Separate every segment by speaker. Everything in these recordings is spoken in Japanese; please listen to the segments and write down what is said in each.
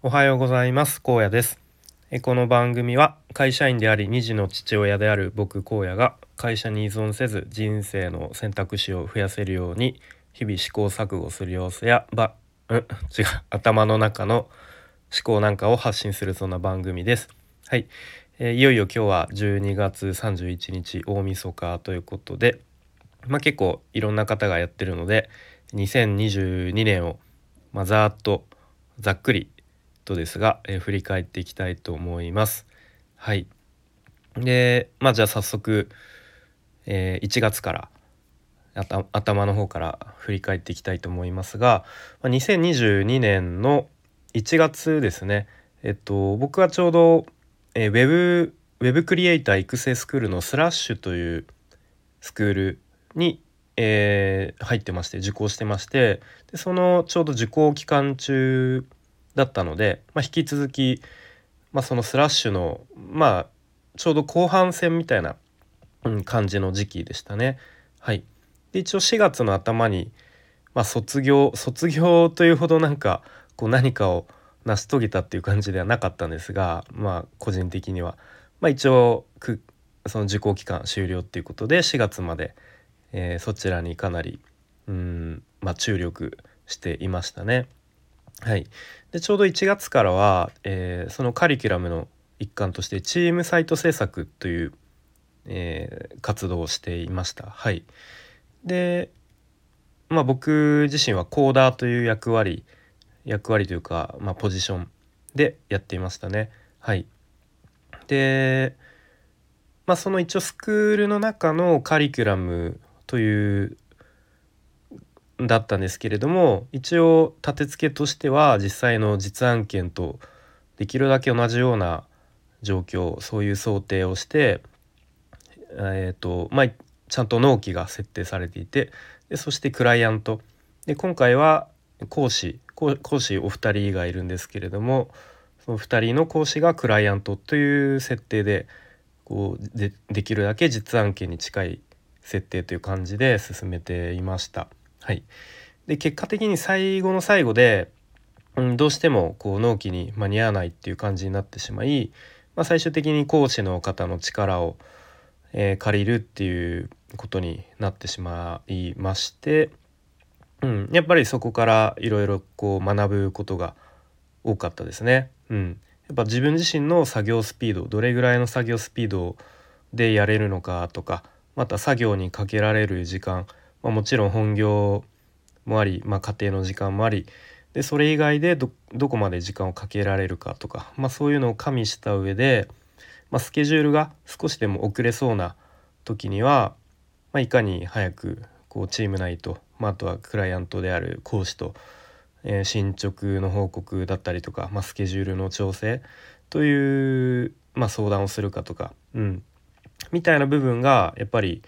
Speaker 1: おはようございます。高野です。この番組は会社員であり2児の父親である僕荒野が会社に依存せず人生の選択肢を増やせるように日々試行錯誤する様子やばうん違う頭の中の思考なんかを発信するそんな番組です。はい、えー、いよいよ今日は12月31日大晦日ということでまあ結構いろんな方がやってるので2022年をまあざーっとざっくりとですが、えー、振り返っていきたいと思います。はい。で、まあじゃあ早速、えー、1月から頭の方から振り返っていきたいと思いますが、まあ、2022年の1月ですね。えっと僕はちょうど、えー、ウェブウェブクリエイター育成スクールのスラッシュというスクールに、えー、入ってまして受講してましてでそのちょうど受講期間中だったので、まあ、引き続き、まあ、そのスラッシュのまあちょうど後半戦みたいな、うん、感じの時期でしたね。はい、で一応4月の頭に、まあ、卒業卒業というほどなんかこう何かを成し遂げたっていう感じではなかったんですがまあ個人的には、まあ、一応くその受講期間終了っていうことで4月まで、えー、そちらにかなりうん、まあ、注力していましたね。はい、でちょうど1月からは、えー、そのカリキュラムの一環としてチームサイト制作という、えー、活動をしていました。はい、で、まあ、僕自身はコーダーという役割役割というか、まあ、ポジションでやっていましたね。はい、で、まあ、その一応スクールの中のカリキュラムというだったんですけれども一応立て付けとしては実際の実案件とできるだけ同じような状況そういう想定をして、えーとまあ、ちゃんと納期が設定されていてでそしてクライアントで今回は講師講師お二人がいるんですけれどもその2人の講師がクライアントという設定でこうでできるだけ実案件に近い設定という感じで進めていました。はい、で結果的に最後の最後で、うん、どうしてもこう納期に間に合わないっていう感じになってしまい、まあ、最終的に講師の方の力を、えー、借りるっていうことになってしまいまして、うん、やっぱりそこからいろいろこう学ぶことが多かったですね。うん、やっぱ自分自身の作業スピードどれぐらいの作業スピードでやれるのかとかまた作業にかけられる時間まあ、もちろん本業もあり、まあ、家庭の時間もありでそれ以外でどこまで時間をかけられるかとか、まあ、そういうのを加味した上で、まあ、スケジュールが少しでも遅れそうな時には、まあ、いかに早くこうチーム内と、まあ、あとはクライアントである講師と、えー、進捗の報告だったりとか、まあ、スケジュールの調整という、まあ、相談をするかとか、うん、みたいな部分がやっぱり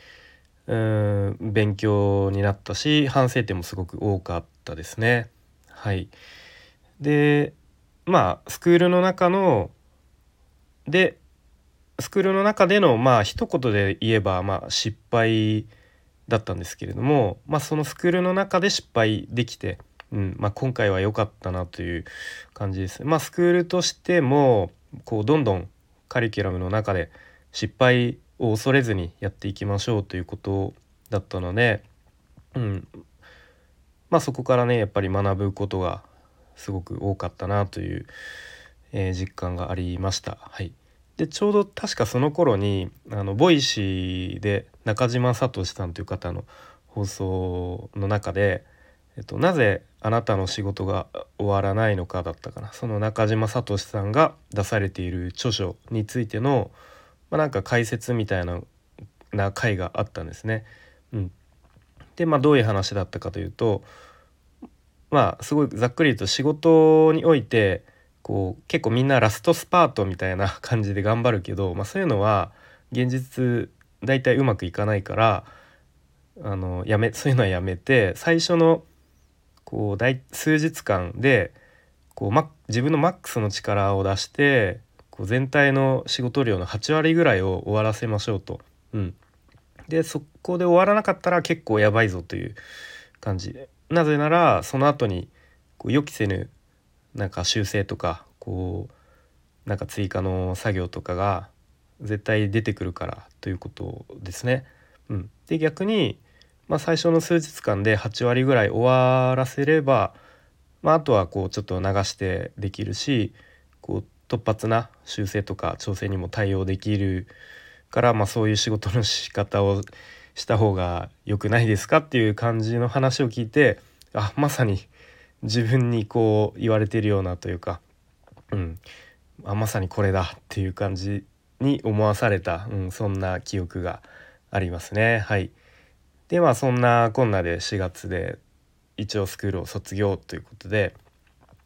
Speaker 1: うん勉強になったし反省点もすごく多かったですね。はい、でまあスクールの中のでスクールの中でのまあ一言で言えばまあ失敗だったんですけれども、まあ、そのスクールの中で失敗できて、うんまあ、今回は良かったなという感じです。まあ、スクールとしてもこうどんどんカリキュラムの中で失敗を恐れずにやっていきましょうということだったので、うん、まあそこからねやっぱり学ぶことがすごく多かったなという、えー、実感がありました。はい、でちょうど確かその頃にあの Voicy で中島聡さんという方の放送の中で、えっと、なぜあなたの仕事が終わらないのかだったかな。その中島聡さんが出されている著書についてのまあ、なんか解説みたいなな回があったんですね。うん、でまあどういう話だったかというとまあすごいざっくり言うと仕事においてこう結構みんなラストスパートみたいな感じで頑張るけど、まあ、そういうのは現実大体うまくいかないからあのやめそういうのはやめて最初のこう大数日間でこう、ま、自分のマックスの力を出して全体の仕事量の8割ぐらいを終わらせましょうと。うん、でそこで終わらなかったら結構やばいぞという感じでなぜならその後にこう予期せぬなんか修正とかこうなんか追加の作業とかが絶対出てくるからということですね。うん、で逆に、まあ、最初の数日間で8割ぐらい終わらせれば、まあ、あとはこうちょっと流してできるしこう突発な修正とか調整にも対応できるから、まあ、そういう仕事の仕方をした方が良くないですかっていう感じの話を聞いてあまさに自分にこう言われてるようなというか、うん、あまさにこれだっていう感じに思わされた、うん、そんな記憶がありますね。はい、でまあそんなこんなで4月で一応スクールを卒業ということで、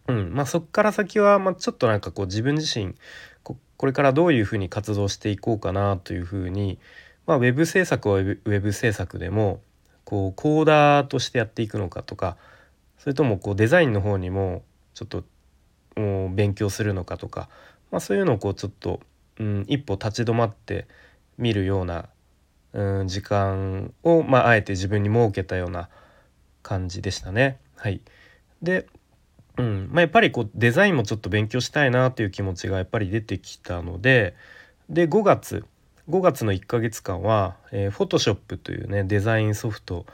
Speaker 1: うんまあ、そっから先は、まあ、ちょっとなんかこう自分自身ここれからどういうふうに活動していこうかなというふうに、まあ、ウェブ制作はウェブ制作でもこうコーダーとしてやっていくのかとかそれともこうデザインの方にもちょっと勉強するのかとか、まあ、そういうのをこうちょっと、うん、一歩立ち止まって見るような、うん、時間を、まあ、あえて自分に設けたような感じでしたね。はい、で、うんまあ、やっぱりこうデザインもちょっと勉強したいなという気持ちがやっぱり出てきたのでで5月5月の1ヶ月間は、えー、Photoshop というねデザインソフト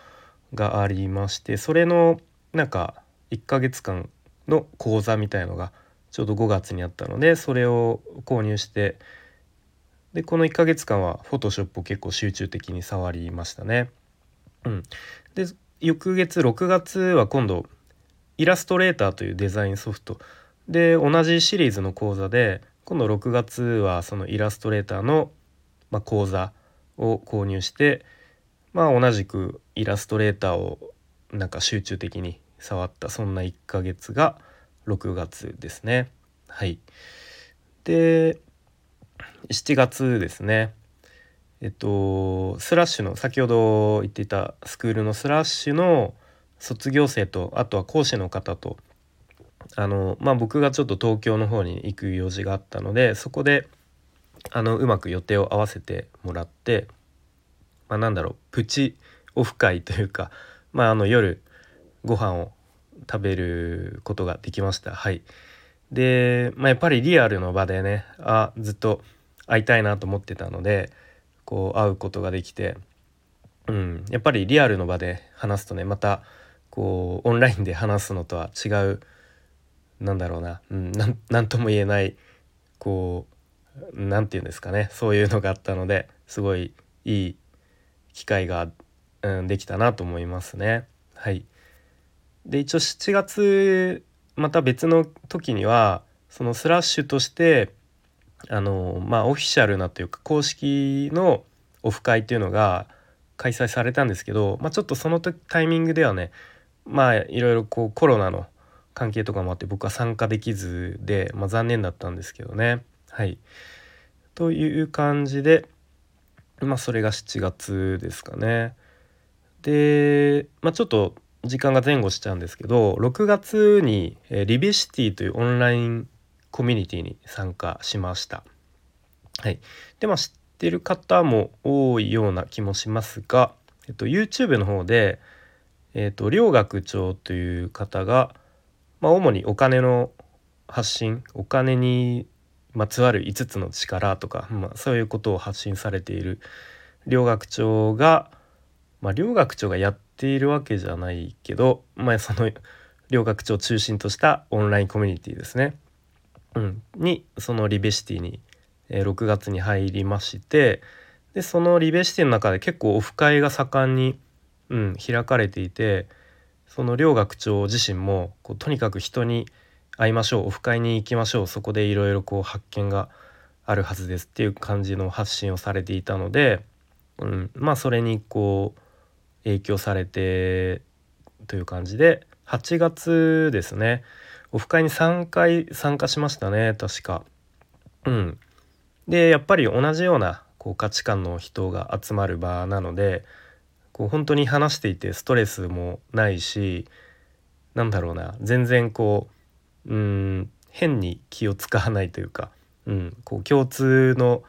Speaker 1: がありましてそれのなんか1ヶ月間の講座みたいのがちょうど5月にあったのでそれを購入してでこの1ヶ月間は Photoshop を結構集中的に触りましたね。うん、で翌月6月は今度イラストレーターというデザインソフト。で同じシリーズの講座で今度6月はそのイラストレーターの、まあ、講座を購入してまあ同じくイラストレーターをなんか集中的に触ったそんな1ヶ月が6月ですね。はい、で7月ですね。えっとスラッシュの先ほど言っていたスクールのスラッシュの卒業生とあとは講師の方とあのまあ僕がちょっと東京の方に行く用事があったのでそこであのうまく予定を合わせてもらって、まあ、なんだろうプチオフ会というか、まあ、あの夜ご飯を食べることができました。はい。で、まあ、やっぱりリアルの場でねあずっと会いたいなと思ってたのでこう会うことができて、うん、やっぱりリアルの場で話すとねまたこうオンラインで話すのとは違うなんだろうな、うん、とも言えないこう何て言うんですかね。そういうのがあったのですごいいい機会が、うん、できたなと思いますね。はい。で一応7月また別の時にはそのスラッシュとしてあのまあオフィシャルなというか公式のオフ会っていうのが開催されたんですけど、まあ、ちょっとそのタイミングではねまあいろいろこうコロナの関係とかもあって僕は参加できずで、まあ、残念だったんですけどね。はい、という感じでまあそれが7月ですかね。で、まあ、ちょっと時間が前後しちゃうんですけど6月に、えー、リビシティというオンラインコミュニティに参加しました。はい、でまあ知ってる方も多いような気もしますが、えっと、YouTube の方で、えっと、両学長という方が、まあ、主にお金の発信お金にまつわる5つの力とか、まあ、そういうことを発信されている両学長が、まあ、両学長がやっているわけじゃないけど、まあ、その両学長を中心としたオンラインコミュニティですね、うん、にそのリベシティに、えー、6月に入りましてでそのリベシティの中で結構オフ会が盛んに、うん、開かれていてその両学長自身もこうとにかく人に会いましょうオフ会に行きましょうそこでいろいろこう発見があるはずですっていう感じの発信をされていたので、うん、まあそれにこう影響されてという感じで8月ですねオフ会に3回参加しましたね確か。うん、でやっぱり同じようなこう価値観の人が集まる場なのでこう本当に話していてストレスもないしなんだろうな全然こううん変に気を使わないというか、うん、こう共通の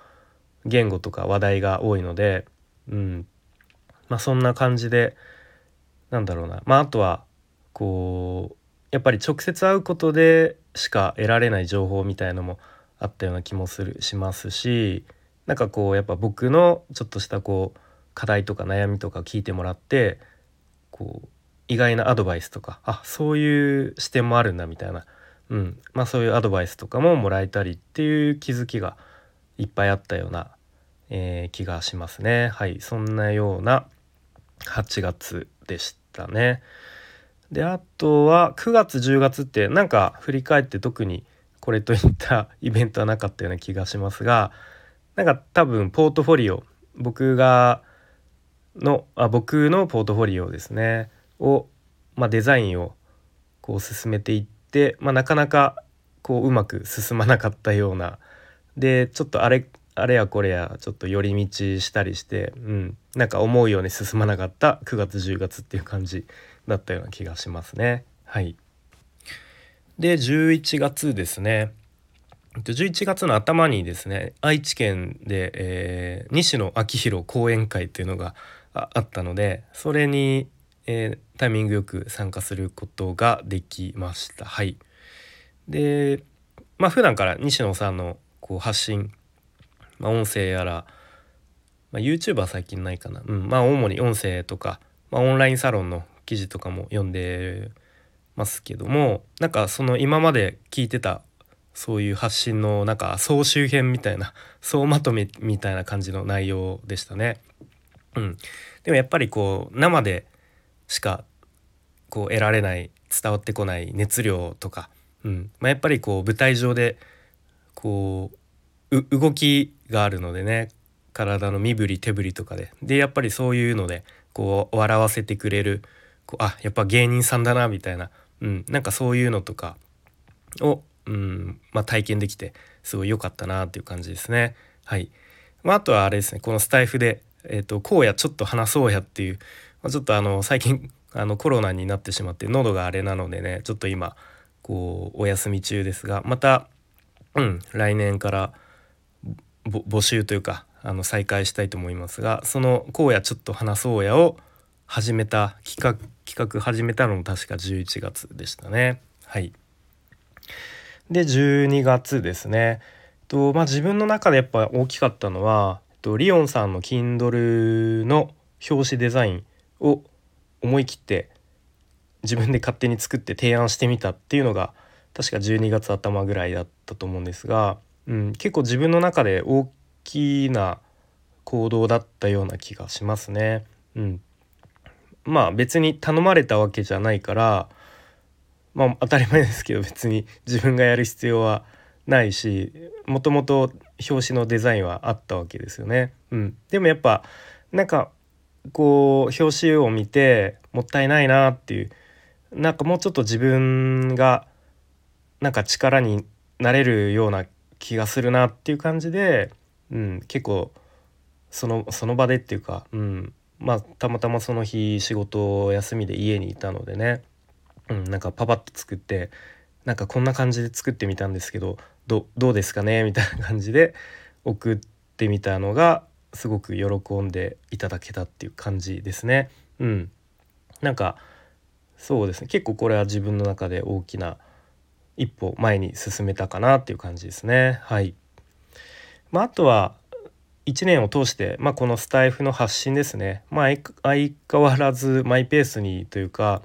Speaker 1: 言語とか話題が多いので、うん、まあ、そんな感じでなんだろうな、まあ、あとはこうやっぱり直接会うことでしか得られない情報みたいのもあったような気もするしますしなんかこうやっぱ僕のちょっとしたこう課題とか悩みとか聞いてもらってこう意外なアドバイスとかあそういう視点もあるんだみたいな、うんまあ、そういうアドバイスとかももらえたりっていう気づきがいっぱいあったような、えー、気がしますね。はいそんなような8月でしたね。であとは9月10月ってなんか振り返って特にこれといったイベントはなかったような気がしますがなんか多分ポートフォリオ僕がのあ僕のポートフォリオですね。を、まあ、デザインをこう進めていって、まあ、なかなかこううまく進まなかったような。でちょっとあれあれやこれやちょっと寄り道したりして、うん、なんか思うように進まなかった9月10月っていう感じだったような気がしますね。はい。で11月ですね。11月の頭にですね愛知県で、えー、西野昭弘講演会っていうのがあったのでそれに、えー、タイミングよく参加することができました。はい、でまあ普段から西野さんのこう発信、まあ、音声やら、まあ、YouTube は最近ないかな、うんまあ、主に音声とか、まあ、オンラインサロンの記事とかも読んでますけどもなんかその今まで聞いてたそういう発信のなんか総集編みたいな総まとめみたいな感じの内容でしたね。うん、でもやっぱりこう生でしかこう得られない伝わってこない熱量とか、うん。まあ、やっぱりこう舞台上でこう動きがあるのでね体の身振り手振りとかで。でやっぱりそういうのでこう笑わせてくれるこうあやっぱ芸人さんだなみたいな、うん、なんかそういうのとかを、うんまあ、体験できてすごい良かったなっていう感じですね。はい。まあ、あとはあれですねこのスタイフでえっ、ー、と、こうやちょっと話そうやっていう、まあ、ちょっとあの、最近、あの、コロナになってしまって、喉があれなのでね、ちょっと今、こう、お休み中ですが、また、うん、来年から募集というか、あの、再開したいと思いますが、その、こうやちょっと話そうやを始めた、企画、企画始めたのも確か11月でしたね。はい。で、12月ですね。とまあ、自分の中でやっぱ大きかったのはとリオンさんの Kindle の表紙デザインを思い切って自分で勝手に作って提案してみたっていうのが確か12月頭ぐらいだったと思うんですが、うん、結構自分の中で大きな行動だったような気がしますね。うん、まあ別に頼まれたわけじゃないからまあ当たり前ですけど別に自分がやる必要はないしもともと表紙のデザインはあったわけですよね。うん、でもやっぱなんかこう表紙を見てもったいないなっていうなんかもうちょっと自分がなんか力になれるような気がするなっていう感じで、うん、結構そのその場でっていうか、うん、まあたまたまその日仕事休みで家にいたのでね、うん、なんかパパッと作ってなんかこんな感じで作ってみたんですけどどうですかね？みたいな感じで送ってみたのがすごく喜んでいただけたっていう感じですね。うん、なんかそうですね。結構これは自分の中で大きな一歩前に進めたかなっていう感じですね。はい、まあ、あとは1年を通して、まあ、このスタイフの発信ですね、まあ、相変わらずマイペースにというか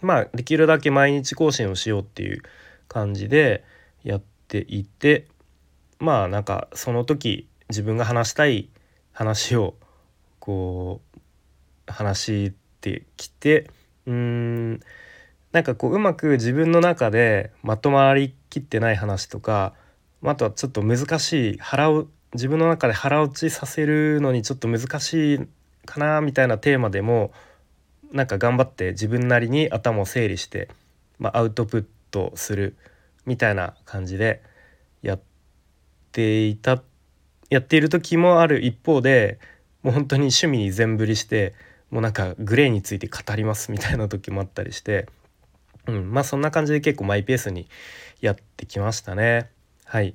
Speaker 1: まあできるだけ毎日更新をしようっていう感じでやっていてまあなんかその時自分が話したい話をこう話してきてうんなんかこううまく自分の中でまとまりきってない話とかあとはちょっと難しい腹を自分の中で腹落ちさせるのにちょっと難しいかなみたいなテーマでもなんか頑張って自分なりに頭を整理して、まあ、アウトプットするみたいな感じでやっていたやっている時もある一方でもう本当に趣味に全振りしてもうなんかグレーについて語りますみたいな時もあったりして、うん、まあそんな感じで結構マイペースにやってきましたね。はい、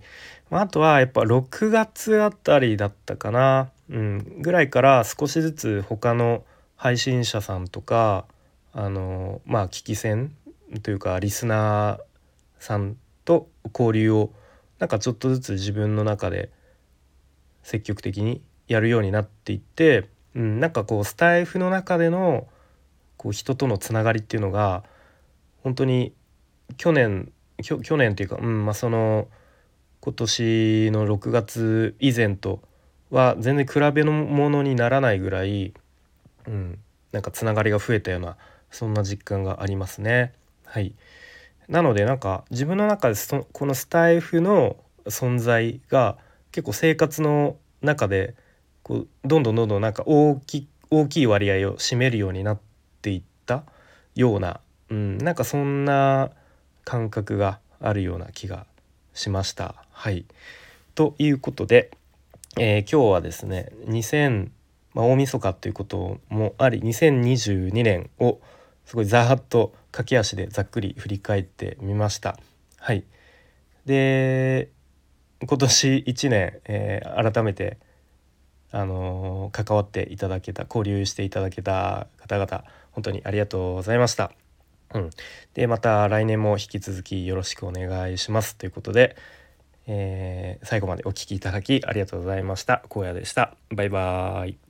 Speaker 1: まあ、あとはやっぱ6月あたりだったかな、うん、ぐらいから少しずつ他の配信者さんとかあのまあ聞き戦というかリスナーさんと交流をなんかちょっとずつ自分の中で積極的にやるようになっていって、うん、なんかこうスタイフの中でのこう人とのつながりっていうのが本当に去年去年っていうか、うんまあ、その今年の6月以前とは全然比べのものにならないぐらい、うん、なんかつながりが増えたようなそんな実感がありますね。はい、なのでなんか自分の中でそこのスタイフの存在が結構生活の中でこうどんどんどんどんなんか大き大きい割合を占めるようになっていったような、うん、なんかそんな感覚があるような気がしました。はい、ということで、えー、今日はですね、まあ、大晦日ということもあり2022年をすごいざーっと駆け足でざっくり振り返ってみました。はい、で今年1年、えー、改めて、あのー、関わっていただけた交流していただけた方々本当にありがとうございました。うん、でまた来年も引き続きよろしくお願いしますということで、えー、最後までお聴きいただきありがとうございました。荒野でした。バイバーイ。